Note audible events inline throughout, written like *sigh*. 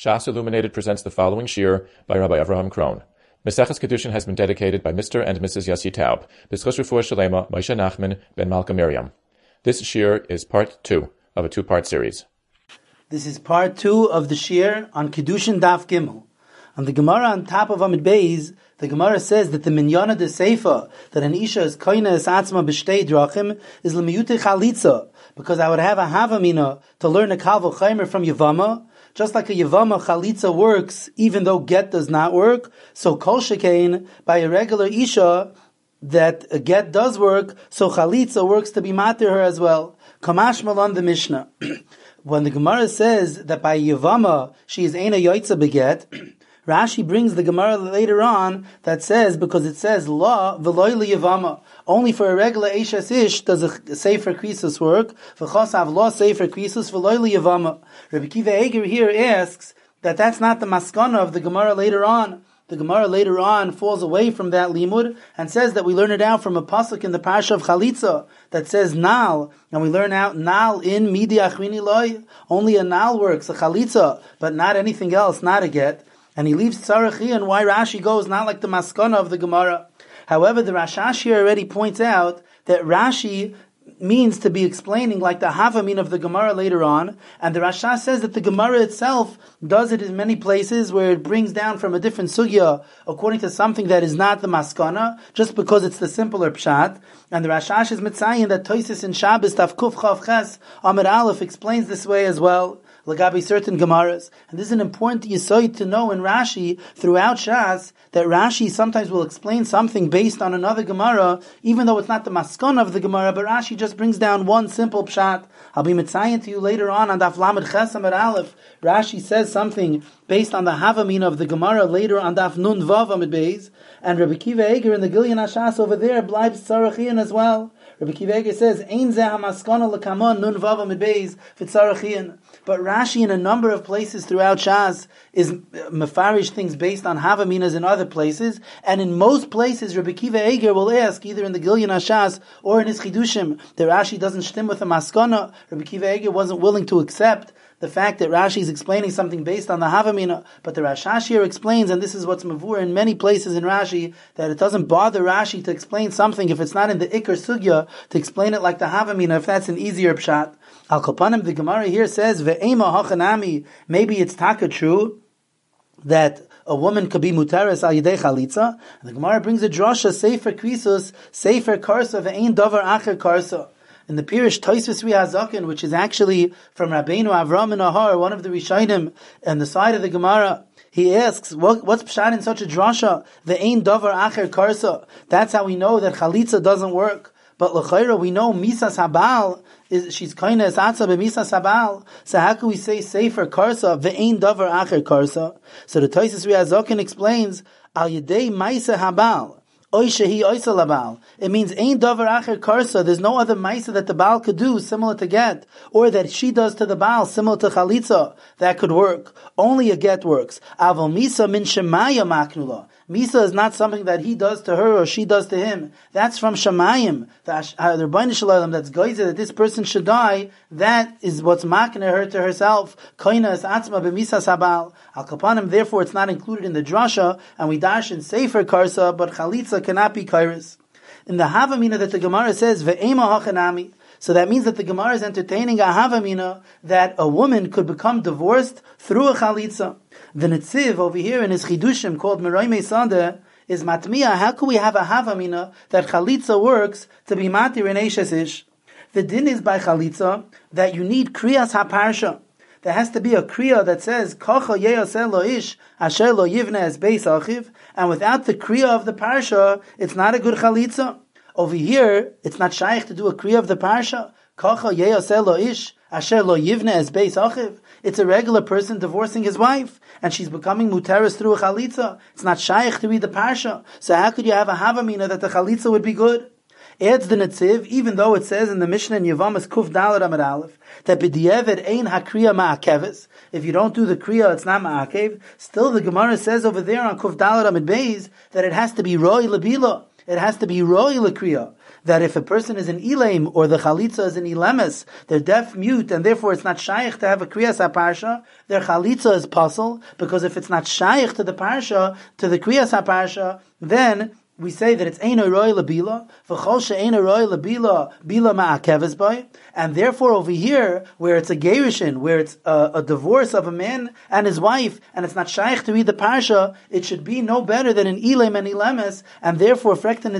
Shas Illuminated presents the following shiur by Rabbi Avrohom Krohn. Meseches Kiddushin has been dedicated by Mr. and Mrs. Yossi Taub, B'schus Refuah Shalema, Moshe Nachman, Ben Malka Miriam. This shiur is part two of a two-part series. This is part two of the shiur on Kiddushin Daf Gimel. On the Gemara on top of Amid Beis, the Gemara says that the minyana de seifa, that an isha is koina es atzma b'shtei drachim, is lemiyute chalitza, because I would have a havamina to learn a kalvo chaimer from Yavama, just like a Yavama Chalitza works, even though Get does not work, so Kol Shekain, by a regular Isha, that a Get does work, so Chalitza works to be Matir her as well. Kamash Malon the Mishnah. *clears throat* when the Gemara says that by Yavama, she is Eina Yoitza Beget, *clears throat* Rashi brings the Gemara later on that says, because it says, La v'loy yavama. Only for a regular Eishes Ish does a Sefer Krisus work. V'chosav La Sefer Krisus v'loy yavama. Rabbi Kiva Eger here asks that that's not the maskana of the Gemara later on. The Gemara later on falls away from that limud and says that we learn it out from a pasuk in the parsha of Chalitza that says nal, and we learn out nal in midi achrini loy. Only a nal works, a Chalitza, but not anything else, not a get and he leaves Tzarachi and why Rashi goes not like the Maskana of the Gemara. However, the Rashash here already points out that Rashi means to be explaining like the Havamin of the Gemara later on, and the Rasha says that the Gemara itself does it in many places where it brings down from a different sugya according to something that is not the maskana, just because it's the simpler pshat. And the Rashash is mitzayin that Toisis in Shabbos Tafkuf Chav Ches Amid Aleph explains this way as well. Lagabi certain Gemaras. And this is an important yisoid to know in Rashi throughout Shas that Rashi sometimes will explain something based on another Gemara, even though it's not the maskon of the Gemara, but Rashi just brings down one simple pshat. I'll be mitzayin to you later on on Daf Lamed Chesam at Aleph. Rashi says something based on the Havamin of the Gemara later on Daf Nun Vav Amid Beis, and Rabbi Kiva Eger in the Gilyan Ashas over there blives Sarachian as well. Rabbi Kiva says, Ein zeh hamaskana lekamon nun Vav Amid Beis v'tzarachian. But Rashi in a number of places throughout Shas is uh, mafarish things based on Havaminas in other places, and in most places Rabbi Kiva Eger will ask, either in the Gilyan Hashas or in his Chidushim, that Rashi doesn't stem with a maskana. Rabbi Kiva Eger wasn't willing to accept the fact that Rashi is explaining something based on the Havamina, but the Rashash here explains, and this is what's mavur in many places in Rashi, that it doesn't bother Rashi to explain something if it's not in the Iker Sugya, to explain it like the Havamina, if that's an easier pshat. Al Kapanim, the Gemara here says, Ve'ema hachanami, maybe it's taka true, that a woman could be mutaris al yedei chalitza. The Gemara brings a drasha, sefer krisus, sefer karsa, ve'ein davar acher karsa. In the Pirish Toisvis Hazakin, which is actually from Rabbeinu Avram and Ahar, one of the Rishonim, and the side of the Gemara, he asks, what, what's pshat in such a drasha? The ain davar acher karsa. That's how we know that chalitza doesn't work. But l'chayra, we know misas habal is she's kind of atza b'misas habal. So how can we say sefer karsa ve'ein davar acher karsa? So the Toises Riazokin explains al yedei maisa habal. It means ain davar acher karsa. There's no other ma'isa that the Baal could do similar to get, or that she does to the Baal similar to chalitza that could work. Only a get works. Aval misa min shemaya maknula. Misa is not something that he does to her or she does to him. That's from Shemayim. The uh, Rebbeinu Shalom, that's goyze that this person should die. That is what's makne her to herself. Koina is atzma b'misa sabal. Al kapanim, therefore it's not included in the drasha, and we dash in Sefer Karsa, but Chalitza cannot be Kairis. In the Havamina that the Gemara says, Ve'ema hachanami, so that means that the Gemara is entertaining a Havamina that a woman could become divorced through a Chalitza. The Netziv over here in his Chidushim called Meromei Sadeh is Matmiya. How can we have a Havamina that Chalitza works to be Matir in Ish? The din is by Chalitza that you need Kriyas HaParsha. There has to be a Kriya that says, Kocha Yeyosel Lo Ish, Asher Lo Yivne Es Beis Achiv, and without the Kriya of the Parsha, it's not a good Chalitza. Over here, it's not shaykh to do a Kriya of the Parsha. Lo Ish, Asher Lo Yivne Es Beis Achiv. It's a regular person divorcing his wife, and she's becoming muteris through a chalitza. It's not shaykh to read the parsha. So how could you have a havamina that the chalitza would be good? Adds the Netziv, even though it says in the Mishnah in Yavamas Kuf Dalet Amid Aleph, that b'di'evet ein hakriya ma'akeves, if you don't do the kriya, it's not ma'akev, still the Gemara says over there on Kuf Dalet Amid Beis, that it has to be roi lebila. It has to be roy lekriya. That if a person is an elaim or the chalitza is an ilamis, they're deaf, mute, and therefore it's not shaykh to have a kriyas parsha. Their chalitza is puzzle because if it's not shaykh to the parsha, to the kriyas parsha, then we say that it's Eino Roy Labila, V'chol She'eino Roy Labila, Bila Ma'akeves and therefore over here, where it's a Gerishin, where it's a, a, divorce of a man and his wife, and it's not Shaykh to read the Parsha, it should be no better than an Elam and Ilames, and therefore Frekta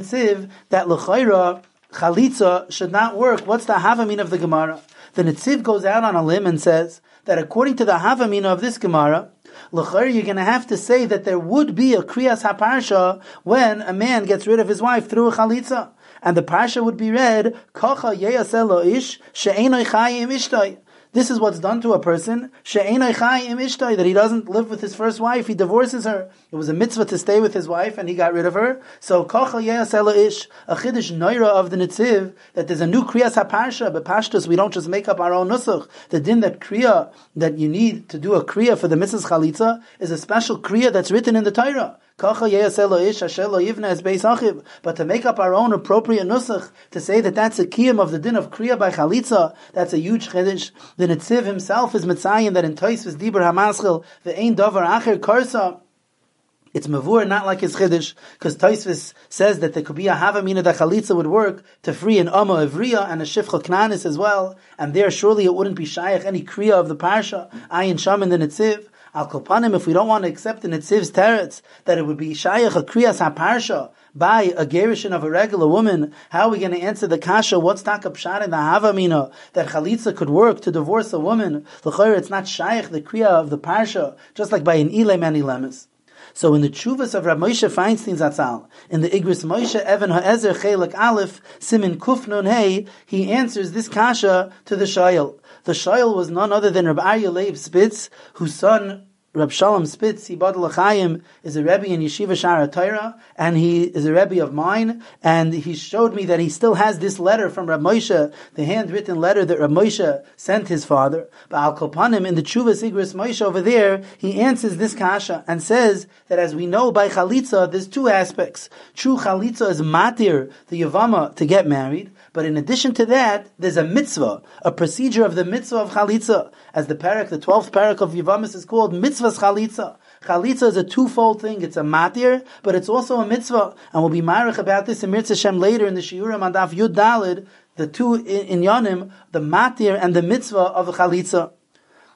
that L'chayra, Chalitza, should not work. What's the Havamin of the Gemara? The Netziv goes out on a limb and says that according to the Havamin of this Gemara, L'chayr, you're going to have to say that there would be a kriyas haparsha when a man gets rid of his wife through a chalitza. And the parsha would be read, Kocha yeyaselo ish, she'enoi chayim ishtoi. This is what's done to a person, that he doesn't live with his first wife, he divorces her. It was a mitzvah to stay with his wife and he got rid of her. So, a chiddush noira of the Netziv, that there's a new kriyas haparsha, but pashtus, we don't just make up our own nusach. The din that kriya, that you need to do a kriya for the Mrs. Chalitza, is a special kriya that's written in the Torah. But to make up our own appropriate nusach, to say that that's a kiyam of the din of kriya by chalitza, that's a huge chiddush. The Netziv himself is mitzayin that in Toisvis Dibur Hamaschil, the ein davar acher karsa, it's mavur, not like his chiddush, because Taisvis says that there could be a havamina that chalitza would work to free an amma evriya and a shifcha knanis as well, and there surely it wouldn't be shaykh any kriya of the parsha, ayin sham in the netziv. Al Kopanim, if we don't want to accept the Netziv's teretz, that it would be Shayach a Kriyas HaParsha by a gerishin of a regular woman, how are we going to answer the kasha? What's Takab Pshat in the Havamina that Chalitza could work to divorce a woman? L'chayr, it's not Shayach the Kriya of the Parsha, just like by an Ilem and Ilemis. So in the Chuvas of Rav Moshe Feinstein Zatzal, in the Igris Moshe Evan Ha'ezer Chelik Aleph, Simin Kuf Nun Hey, he answers this kasha to the Shayel. The Shail was none other than Rabbi Aryeh Leib Spitz, whose son Rab Shalom Spitz, Yibad L'chaim, is a Rebbe in Yeshiva Shaarei Torah, and he is a Rebbe of mine, and he showed me that he still has this letter from Rab Moshe, the handwritten letter that Rab Moshe sent his father. But Al Kopanim, in the Tshuva Sigris Moshe over there, he answers this kasha, and says that as we know by Chalitza, there's two aspects. True Chalitza is matir, the Yavama, to get married, but in addition to that, there's a mitzvah, a procedure of the mitzvah of chalitza. As the parak, the twelfth parak of Yivamis is called mitzvah's chalitza. Chalitza is a twofold thing. It's a matir, but it's also a mitzvah. And we'll be marich about this in Mirza Shem later in the Shiurim and Daf Yud Dalid, the two in Yonim, the matir and the mitzvah of the chalitza.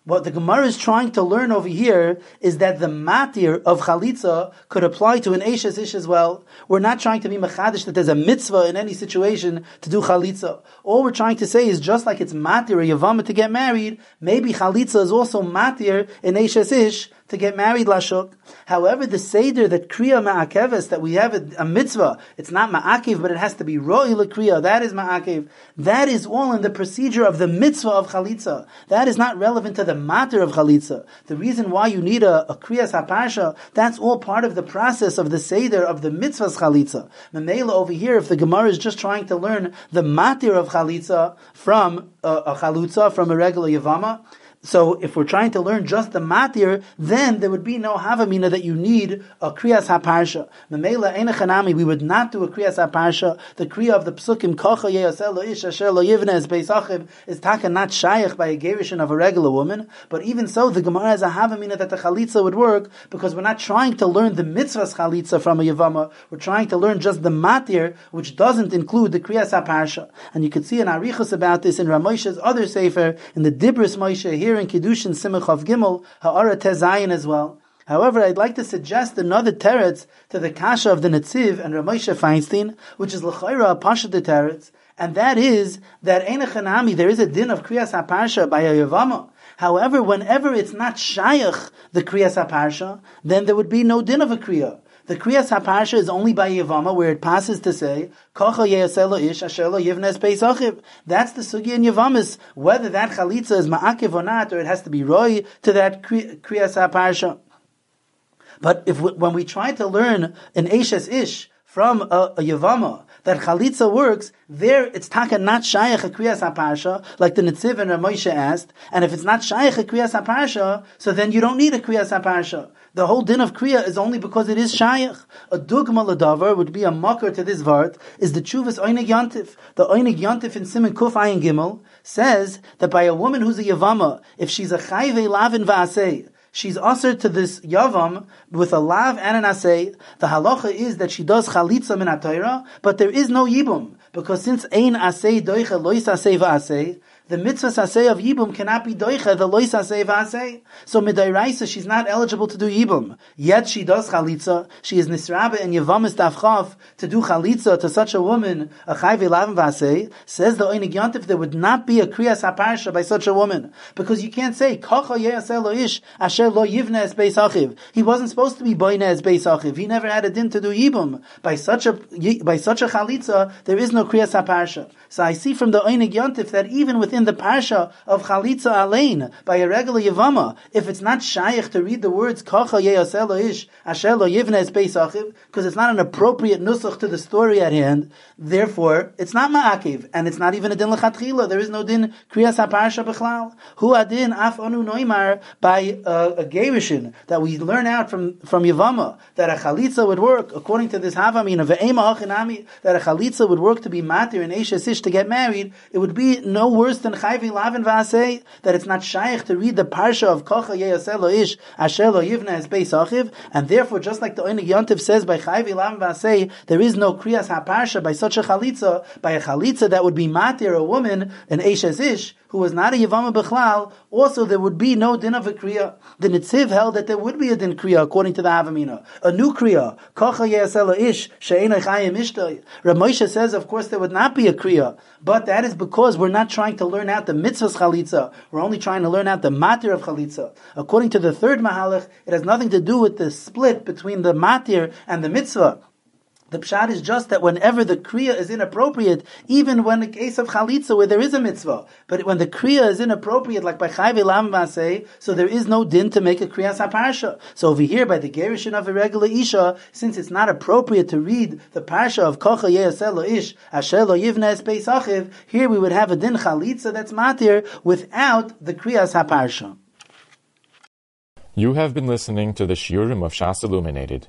What the Gemara is trying to learn over here is that the matir of chalitza could apply to an Eishes ish as well. We're not trying to be machadish that there's a mitzvah in any situation to do chalitza. All we're trying to say is just like it's matir or yavama to get married, maybe chalitza is also matir in Eishes ish to get married lashuk. However, the seder that kriya ma'akeves that we have a, a, mitzvah, it's not ma'akev, but it has to be ro'il kriya. That is ma'akev. That is all in the procedure of the mitzvah of chalitza. That is not relevant to the matter of chalitza. The reason why you need a, a kriyas hapasha, that's all part of the process of the seder of the mitzvah's chalitza. Memela over here, if the Gemara is just trying to learn the matir of chalitza from a, a chalutza, from a regular yavama, so if we're trying to learn just the matir, then there would be no havamina that you need a kriyas haparsha. Memela enechanami, we would not do a kriyas haparsha. The kriya of the psukim kocha yeyasel ish asher yivne es beisachim is taka not shayach by a gerishin of a regular woman. But even so, the Gemara has a havamina that the chalitza would work because we're not trying to learn the mitzvahs chalitza from a yavama. We're trying to learn just the matir, which doesn't include the kriyas haparsha. And you can see an arichus about this in Ramosha's other sefer in the Dibris Moshe here here in Kiddushin Simach of Gimel, Ha'ara Tezayin as well. However, I'd like to suggest another teretz to the kasha of the Netziv and Ramosha Feinstein, which is l'chayra pasha the teretz, and that is that Einachanami, there is a din of Kriyas HaParsha by a Yavama. However, whenever it's not Shayach, the Kriyas HaParsha, then there would be no din of a Kriya. The Kriyas HaParsha is only by Yavama, where it passes to say, Kocha Yeaselo Ish Ashelo Yivnes Beisachiv. That's the Sugi in Yavamis, whether that Chalitza is Ma'akiv or not, or it has to be Roy to that Kriyas HaParsha. But if we, when we try to learn an Eshes Ish from a, a Yavama, that chalitza works, there it's taka not shayach a kriyas haparsha, like the Netziv and Ramosha asked, and if it's not shayach a kriyas haparsha, so then you don't need a kriyas haparsha. The whole din of kriya is only because it is shayach. A dugma ladavar would be a mocker to this vart, is the chuvas oinig yantif. The oinig yantif in Simon Kuf Ayin Gimel says that by a woman who's a yavama, if she's a chayve lavin va'aseh, she's ushered to this yavam with a lav and an asay. The halacha is that she does chalitza min but there is no yibum because since ein asay doicha lois asay va'asay, the mitzvah saseh of Yibum cannot be doicha, the lois saseh v'aseh. So midairaisa, she's not eligible to do Yibum. Yet she does chalitza. She is nisrabe and yevamis tafchav to do chalitza to such a woman, a chayv elavim v'aseh. Says the oinig yontif, there would not be a kriyas haparsha by such a woman. Because you can't say, kocha ye'aseh lo ish, asher lo yivne es beis achiv. He wasn't supposed to be boine es beis achiv. He never had a din to do Yibum. By such a, by such a chalitza, there is no kriyas haparsha. So I see from the oinig yontif that even with in the parsha of Chalitza Alein by a regular Yavama, if it's not shaykh to read the words Kacha Yeyaselo Ish Asher Lo Yivne Es Beisachiv, because it's not an appropriate nusach to the story at hand, therefore it's not Ma'akiv, and it's not even a din lechatchila. There is no din Kriyas HaParsha Bechlal. Hu adin af onu noimar by uh, a Gerishin that we learn out from from Yavama that a Chalitza would work according to this Havamin of Ve'ema Achinami that a Chalitza would work to be matir and Eshes Ish to get married. It would be no worse than chayvi lavin that it's not shaykh to read the parsha of kocha yeyaselo ish asher lo yivna es beis achiv, and therefore just like the Oinig Yontiv says by chayvi lavin v'asei, there is no kriyas haparsha by such a chalitza, by a chalitza that would be matir a woman an eshes ish who was not a Yavama Bechlal, also there would be no din of a Kriya. The Netziv held that there would be a din Kriya according to the Havamina. A new Kriya. Kocha Yasela Ish, She'ena Chayim Ishtay. Rav Moshe says, of course, there would not be a Kriya. But that is because we're not trying to learn out the mitzvahs chalitza. We're only trying to learn out the matir of chalitza. According to the third mahalach, it has nothing to do with the split between the matir and the mitzvah. The pshat is just that whenever the kriya is inappropriate, even when the case of chalitza where there is a mitzvah, but when the kriya is inappropriate, like by chayv elam so there is no din to make a kriya saparsha. So over here, by the gerushin of a regular isha, since it's not appropriate to read the parsha of kocha yeaselo ish asher lo yivna es achiv, here we would have a din chalitza that's matir without the kriya saparsha. You have been listening to the shiurim of Shas Illuminated.